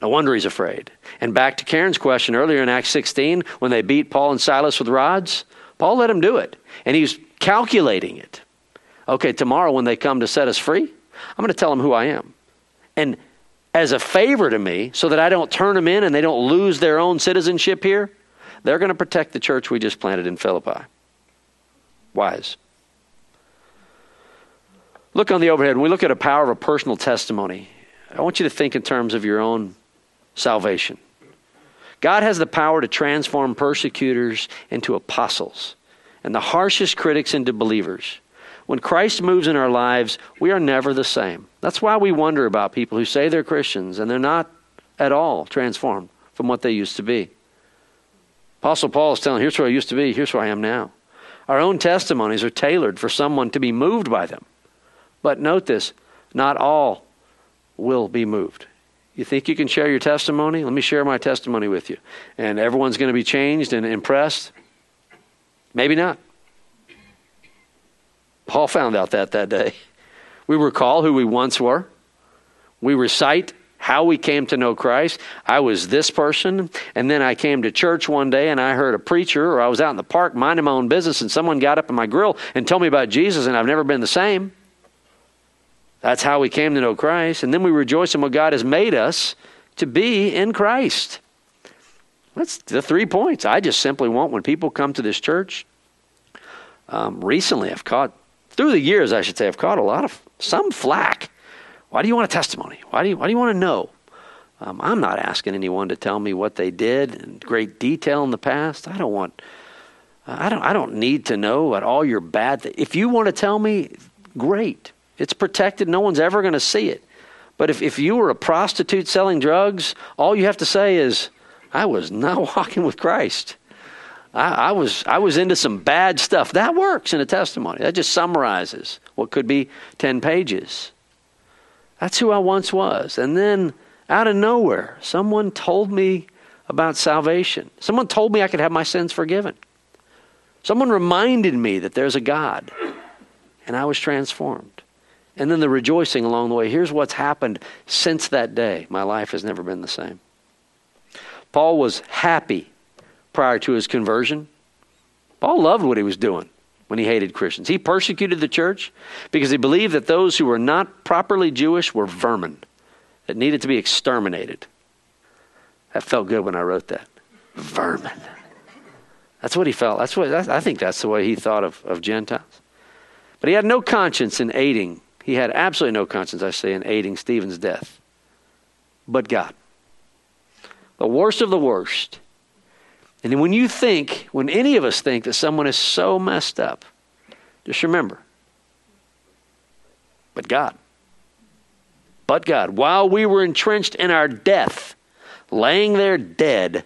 No wonder he's afraid. And back to Karen's question earlier in Acts 16, when they beat Paul and Silas with rods, Paul let him do it. And he's calculating it. Okay, tomorrow when they come to set us free, I'm going to tell them who I am. And as a favor to me, so that I don't turn them in and they don't lose their own citizenship here, they're going to protect the church we just planted in Philippi. Wise. Look on the overhead. When we look at a power of a personal testimony, I want you to think in terms of your own salvation. God has the power to transform persecutors into apostles and the harshest critics into believers. When Christ moves in our lives, we are never the same. That's why we wonder about people who say they're Christians and they're not at all transformed from what they used to be. Apostle Paul is telling, here's who I used to be, here's who I am now. Our own testimonies are tailored for someone to be moved by them. But note this not all will be moved. You think you can share your testimony? Let me share my testimony with you. And everyone's going to be changed and impressed? Maybe not. Paul found out that that day. We recall who we once were. We recite how we came to know Christ. I was this person, and then I came to church one day and I heard a preacher, or I was out in the park minding my own business, and someone got up in my grill and told me about Jesus, and I've never been the same. That's how we came to know Christ. And then we rejoice in what God has made us to be in Christ. That's the three points. I just simply want when people come to this church. Um, recently, I've caught, through the years, I should say, I've caught a lot of, some flack. Why do you want a testimony? Why do you, why do you want to know? Um, I'm not asking anyone to tell me what they did in great detail in the past. I don't want, I don't, I don't need to know what all your bad. Th- if you want to tell me, great. It's protected. No one's ever going to see it. But if, if you were a prostitute selling drugs, all you have to say is, I was not walking with Christ. I, I, was, I was into some bad stuff. That works in a testimony. That just summarizes what could be 10 pages. That's who I once was. And then, out of nowhere, someone told me about salvation. Someone told me I could have my sins forgiven. Someone reminded me that there's a God. And I was transformed and then the rejoicing along the way. Here's what's happened since that day. My life has never been the same. Paul was happy prior to his conversion. Paul loved what he was doing when he hated Christians. He persecuted the church because he believed that those who were not properly Jewish were vermin that needed to be exterminated. That felt good when I wrote that. Vermin. That's what he felt. That's what I think that's the way he thought of, of Gentiles. But he had no conscience in aiding he had absolutely no conscience, I say, in aiding Stephen's death. But God. The worst of the worst. And when you think, when any of us think that someone is so messed up, just remember, but God. But God. While we were entrenched in our death, laying there dead,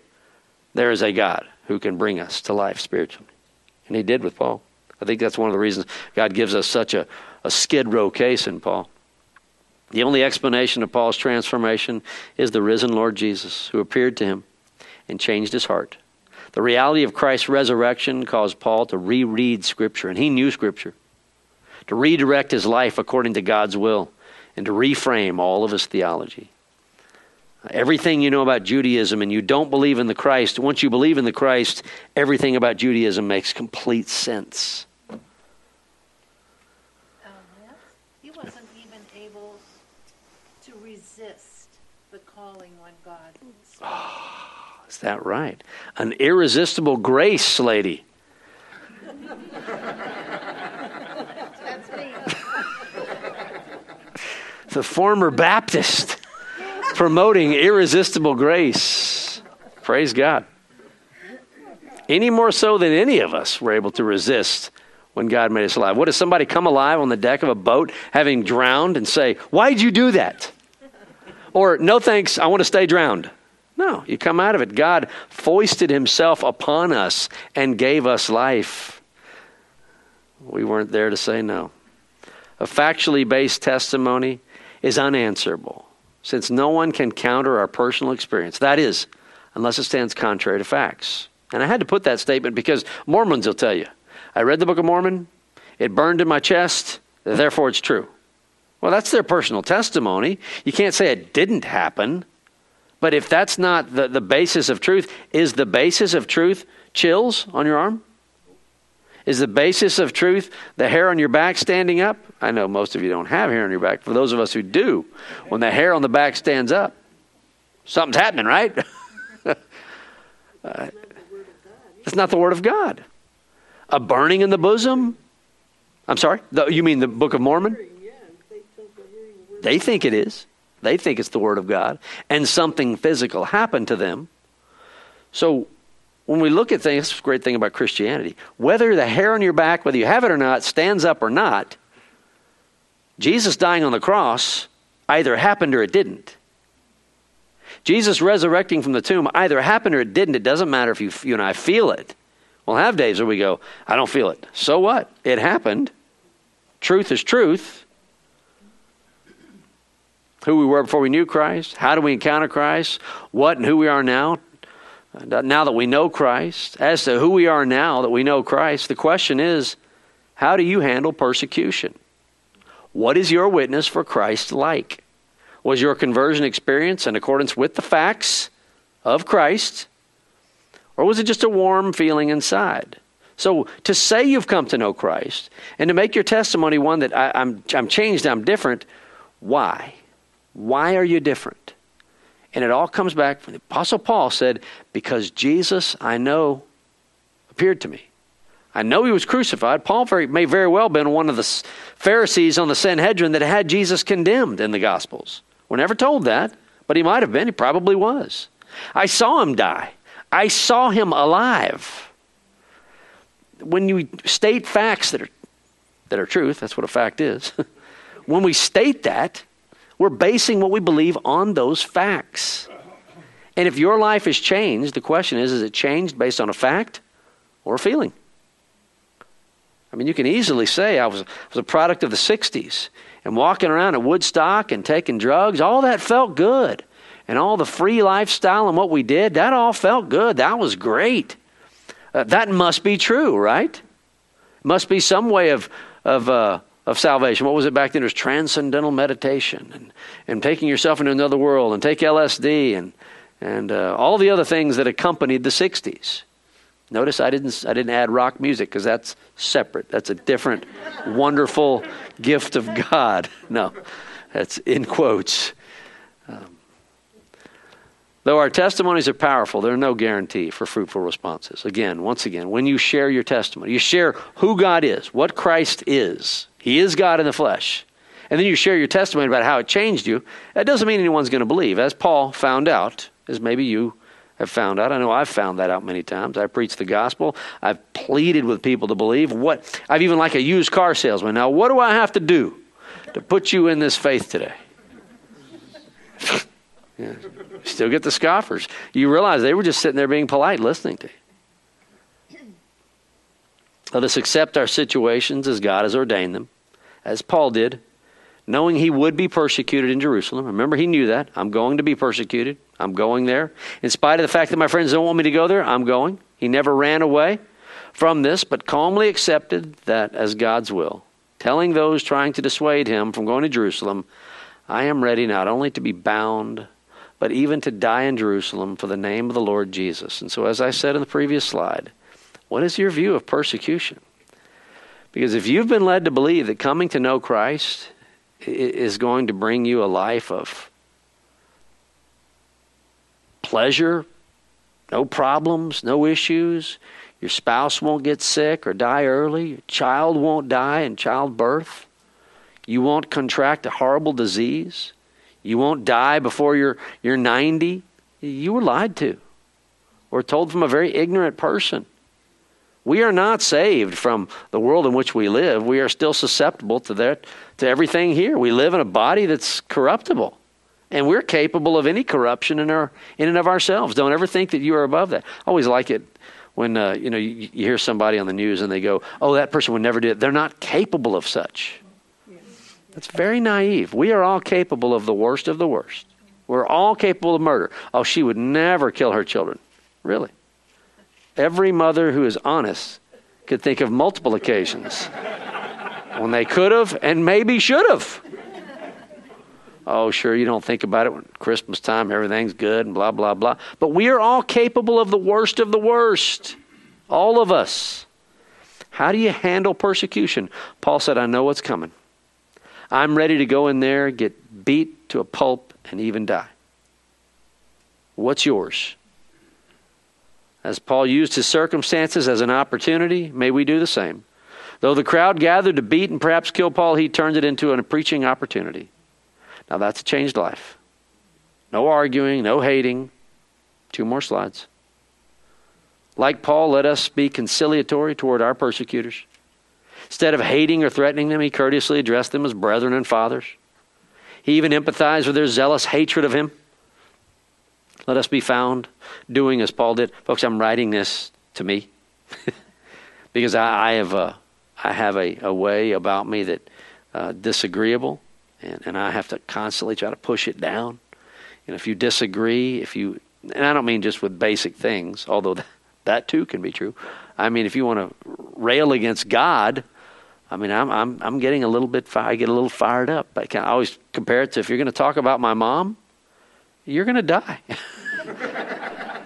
there is a God who can bring us to life spiritually. And he did with Paul. I think that's one of the reasons God gives us such a, a skid row case in Paul. The only explanation of Paul's transformation is the risen Lord Jesus, who appeared to him and changed his heart. The reality of Christ's resurrection caused Paul to reread Scripture, and he knew Scripture, to redirect his life according to God's will, and to reframe all of his theology. Everything you know about Judaism and you don't believe in the Christ, once you believe in the Christ, everything about Judaism makes complete sense. Um, yes. He wasn't even able to resist the calling when God spoke. Is that right? An irresistible grace, lady. The former Baptist promoting irresistible grace. Praise God. Any more so than any of us were able to resist when God made us alive. What if somebody come alive on the deck of a boat having drowned and say, Why'd you do that? Or, No thanks, I want to stay drowned. No, you come out of it. God foisted himself upon us and gave us life. We weren't there to say no. A factually based testimony is unanswerable since no one can counter our personal experience. That is, unless it stands contrary to facts. And I had to put that statement because Mormons will tell you I read the Book of Mormon, it burned in my chest, therefore it's true. Well, that's their personal testimony. You can't say it didn't happen. But if that's not the, the basis of truth, is the basis of truth chills on your arm? Is the basis of truth the hair on your back standing up? I know most of you don't have hair on your back. For those of us who do, when the hair on the back stands up, something's happening, right? uh, it's not the Word of God. A burning in the bosom? I'm sorry? The, you mean the Book of Mormon? Yeah, they think they're hearing the word. They think it is. They think it's the Word of God. And something physical happened to them. So when we look at things, that's great thing about Christianity. Whether the hair on your back, whether you have it or not, stands up or not, Jesus dying on the cross either happened or it didn't. Jesus resurrecting from the tomb either happened or it didn't. It doesn't matter if you, you and I feel it. We'll have days where we go, I don't feel it. So what? It happened. Truth is truth. Who we were before we knew Christ. How do we encounter Christ? What and who we are now. Uh, now that we know Christ. As to who we are now that we know Christ, the question is how do you handle persecution? What is your witness for Christ like? Was your conversion experience in accordance with the facts of Christ? Or was it just a warm feeling inside? So to say you've come to know Christ and to make your testimony one that I, am I'm, I'm changed, I'm different, why? Why are you different? And it all comes back from the Apostle Paul said, Because Jesus, I know, appeared to me. I know he was crucified. Paul very, may very well have been one of the Pharisees on the Sanhedrin that had Jesus condemned in the Gospels. We're never told that, but he might have been. He probably was. I saw him die. I saw him alive. When you state facts that are, that are truth, that's what a fact is. when we state that, we're basing what we believe on those facts. And if your life has changed, the question is is it changed based on a fact or a feeling? I mean, you can easily say I was, was a product of the 60s and walking around at Woodstock and taking drugs. All that felt good. And all the free lifestyle and what we did, that all felt good. That was great. Uh, that must be true, right? Must be some way of, of, uh, of salvation. What was it back then? It was transcendental meditation and, and taking yourself into another world and take LSD and, and uh, all the other things that accompanied the 60s. Notice I didn't, I didn't add rock music because that's separate. That's a different, wonderful gift of God. No, that's in quotes. Um, though our testimonies are powerful, they're no guarantee for fruitful responses. Again, once again, when you share your testimony, you share who God is, what Christ is. He is God in the flesh. And then you share your testimony about how it changed you. That doesn't mean anyone's going to believe. As Paul found out, as maybe you have found out. I know I've found that out many times. I preached the gospel. I've pleaded with people to believe. What I've even like a used car salesman. Now, what do I have to do to put you in this faith today? yeah. Still get the scoffers. You realize they were just sitting there being polite, listening to you. Let us accept our situations as God has ordained them, as Paul did, knowing he would be persecuted in Jerusalem. Remember, he knew that. I'm going to be persecuted. I'm going there. In spite of the fact that my friends don't want me to go there, I'm going. He never ran away from this, but calmly accepted that as God's will, telling those trying to dissuade him from going to Jerusalem, I am ready not only to be bound, but even to die in Jerusalem for the name of the Lord Jesus. And so, as I said in the previous slide, what is your view of persecution? Because if you've been led to believe that coming to know Christ is going to bring you a life of pleasure, no problems, no issues, your spouse won't get sick or die early, your child won't die in childbirth, you won't contract a horrible disease, you won't die before you're, you're 90, you were lied to or told from a very ignorant person. We are not saved from the world in which we live. We are still susceptible to that, to everything here. We live in a body that's corruptible. And we're capable of any corruption in our in and of ourselves. Don't ever think that you are above that. I always like it when uh, you know you, you hear somebody on the news and they go, "Oh, that person would never do it." They're not capable of such. That's very naive. We are all capable of the worst of the worst. We're all capable of murder. Oh, she would never kill her children. Really? Every mother who is honest could think of multiple occasions when they could have and maybe should have. Oh, sure, you don't think about it when Christmas time, everything's good and blah, blah, blah. But we are all capable of the worst of the worst. All of us. How do you handle persecution? Paul said, I know what's coming. I'm ready to go in there, get beat to a pulp, and even die. What's yours? As Paul used his circumstances as an opportunity, may we do the same. Though the crowd gathered to beat and perhaps kill Paul, he turned it into a preaching opportunity. Now that's a changed life. No arguing, no hating. Two more slides. Like Paul, let us be conciliatory toward our persecutors. Instead of hating or threatening them, he courteously addressed them as brethren and fathers. He even empathized with their zealous hatred of him. Let us be found doing as Paul did. Folks, I'm writing this to me because I, I, have a, I have a, a way about me that uh, disagreeable, and, and I have to constantly try to push it down. And if you disagree, if you, and I don't mean just with basic things, although that, that too can be true. I mean, if you want to rail against God, I mean, I'm I'm I'm getting a little bit. I get a little fired up. I can always compare it to if you're going to talk about my mom, you're going to die.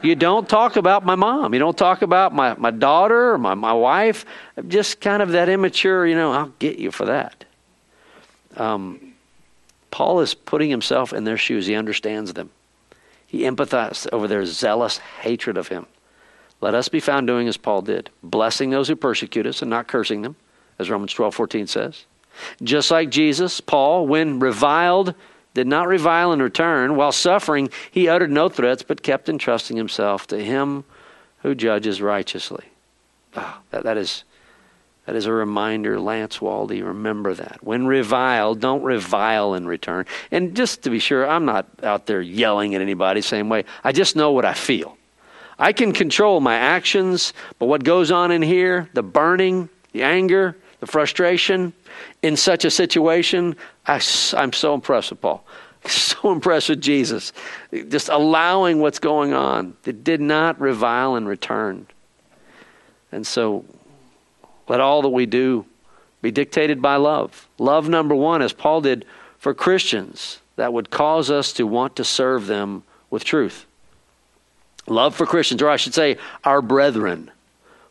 you don't talk about my mom. You don't talk about my, my daughter or my, my wife. Just kind of that immature, you know, I'll get you for that. Um, Paul is putting himself in their shoes. He understands them. He empathizes over their zealous hatred of him. Let us be found doing as Paul did, blessing those who persecute us and not cursing them, as Romans 12 14 says. Just like Jesus, Paul, when reviled, did not revile in return. While suffering, he uttered no threats, but kept entrusting himself to him who judges righteously. Oh, that, that, is, that is a reminder, Lance Waldy, remember that. When reviled, don't revile in return. And just to be sure, I'm not out there yelling at anybody same way. I just know what I feel. I can control my actions, but what goes on in here, the burning, the anger, the frustration in such a situation, I, am so impressed with Paul. So impressed with Jesus. Just allowing what's going on. It did not revile in return. And so let all that we do be dictated by love. Love, number one, as Paul did for Christians, that would cause us to want to serve them with truth. Love for Christians, or I should say, our brethren.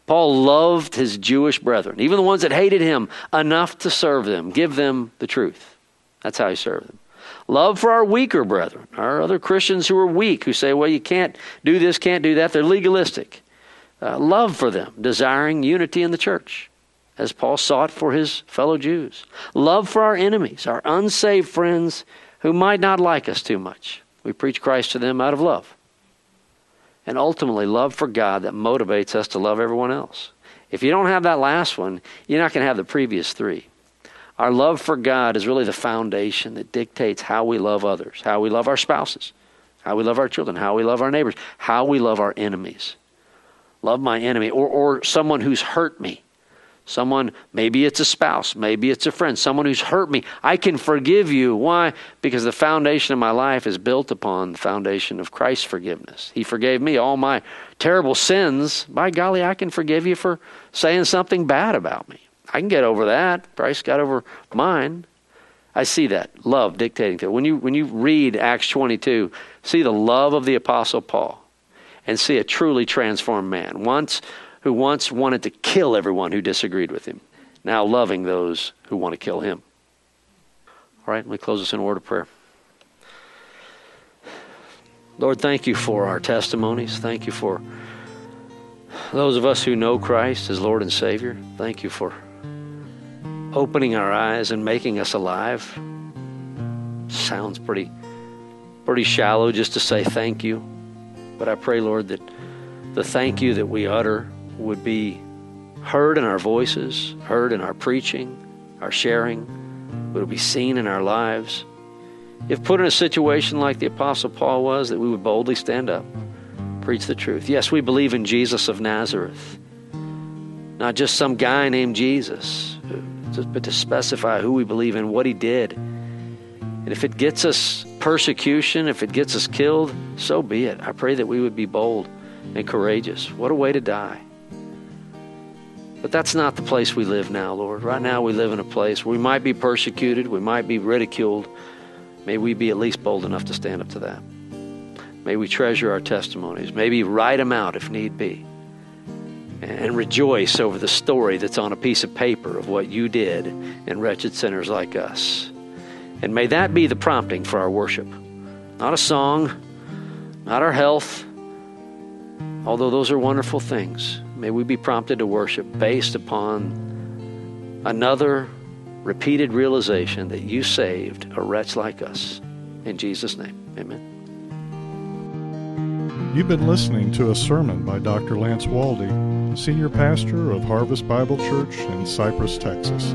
Paul loved his Jewish brethren, even the ones that hated him, enough to serve them, give them the truth. That's how he served them. Love for our weaker brethren, our other Christians who are weak, who say, well, you can't do this, can't do that. They're legalistic. Uh, love for them, desiring unity in the church, as Paul sought for his fellow Jews. Love for our enemies, our unsaved friends who might not like us too much. We preach Christ to them out of love and ultimately love for God that motivates us to love everyone else. If you don't have that last one, you're not going to have the previous three. Our love for God is really the foundation that dictates how we love others, how we love our spouses, how we love our children, how we love our neighbors, how we love our enemies. Love my enemy or, or someone who's hurt me, Someone, maybe it's a spouse, maybe it's a friend, someone who's hurt me. I can forgive you. Why? Because the foundation of my life is built upon the foundation of Christ's forgiveness. He forgave me all my terrible sins. By golly, I can forgive you for saying something bad about me. I can get over that. Christ got over mine. I see that love dictating to it. When you when you read Acts 22, see the love of the apostle Paul and see a truly transformed man. Once who once wanted to kill everyone who disagreed with him, now loving those who want to kill him. All right, let me close this in a word of prayer. Lord, thank you for our testimonies. Thank you for those of us who know Christ as Lord and Savior. Thank you for opening our eyes and making us alive. Sounds pretty pretty shallow just to say thank you. But I pray, Lord, that the thank you that we utter would be heard in our voices, heard in our preaching, our sharing, would it be seen in our lives. If put in a situation like the Apostle Paul was, that we would boldly stand up, preach the truth. Yes, we believe in Jesus of Nazareth, not just some guy named Jesus, but to specify who we believe in, what he did. And if it gets us persecution, if it gets us killed, so be it. I pray that we would be bold and courageous. What a way to die. But that's not the place we live now, Lord. Right now, we live in a place where we might be persecuted, we might be ridiculed. May we be at least bold enough to stand up to that. May we treasure our testimonies, maybe write them out if need be, and rejoice over the story that's on a piece of paper of what you did in wretched sinners like us. And may that be the prompting for our worship. Not a song, not our health, although those are wonderful things. May we be prompted to worship based upon another repeated realization that you saved a wretch like us. In Jesus' name, amen. You've been listening to a sermon by Dr. Lance Waldy, Senior Pastor of Harvest Bible Church in Cypress, Texas.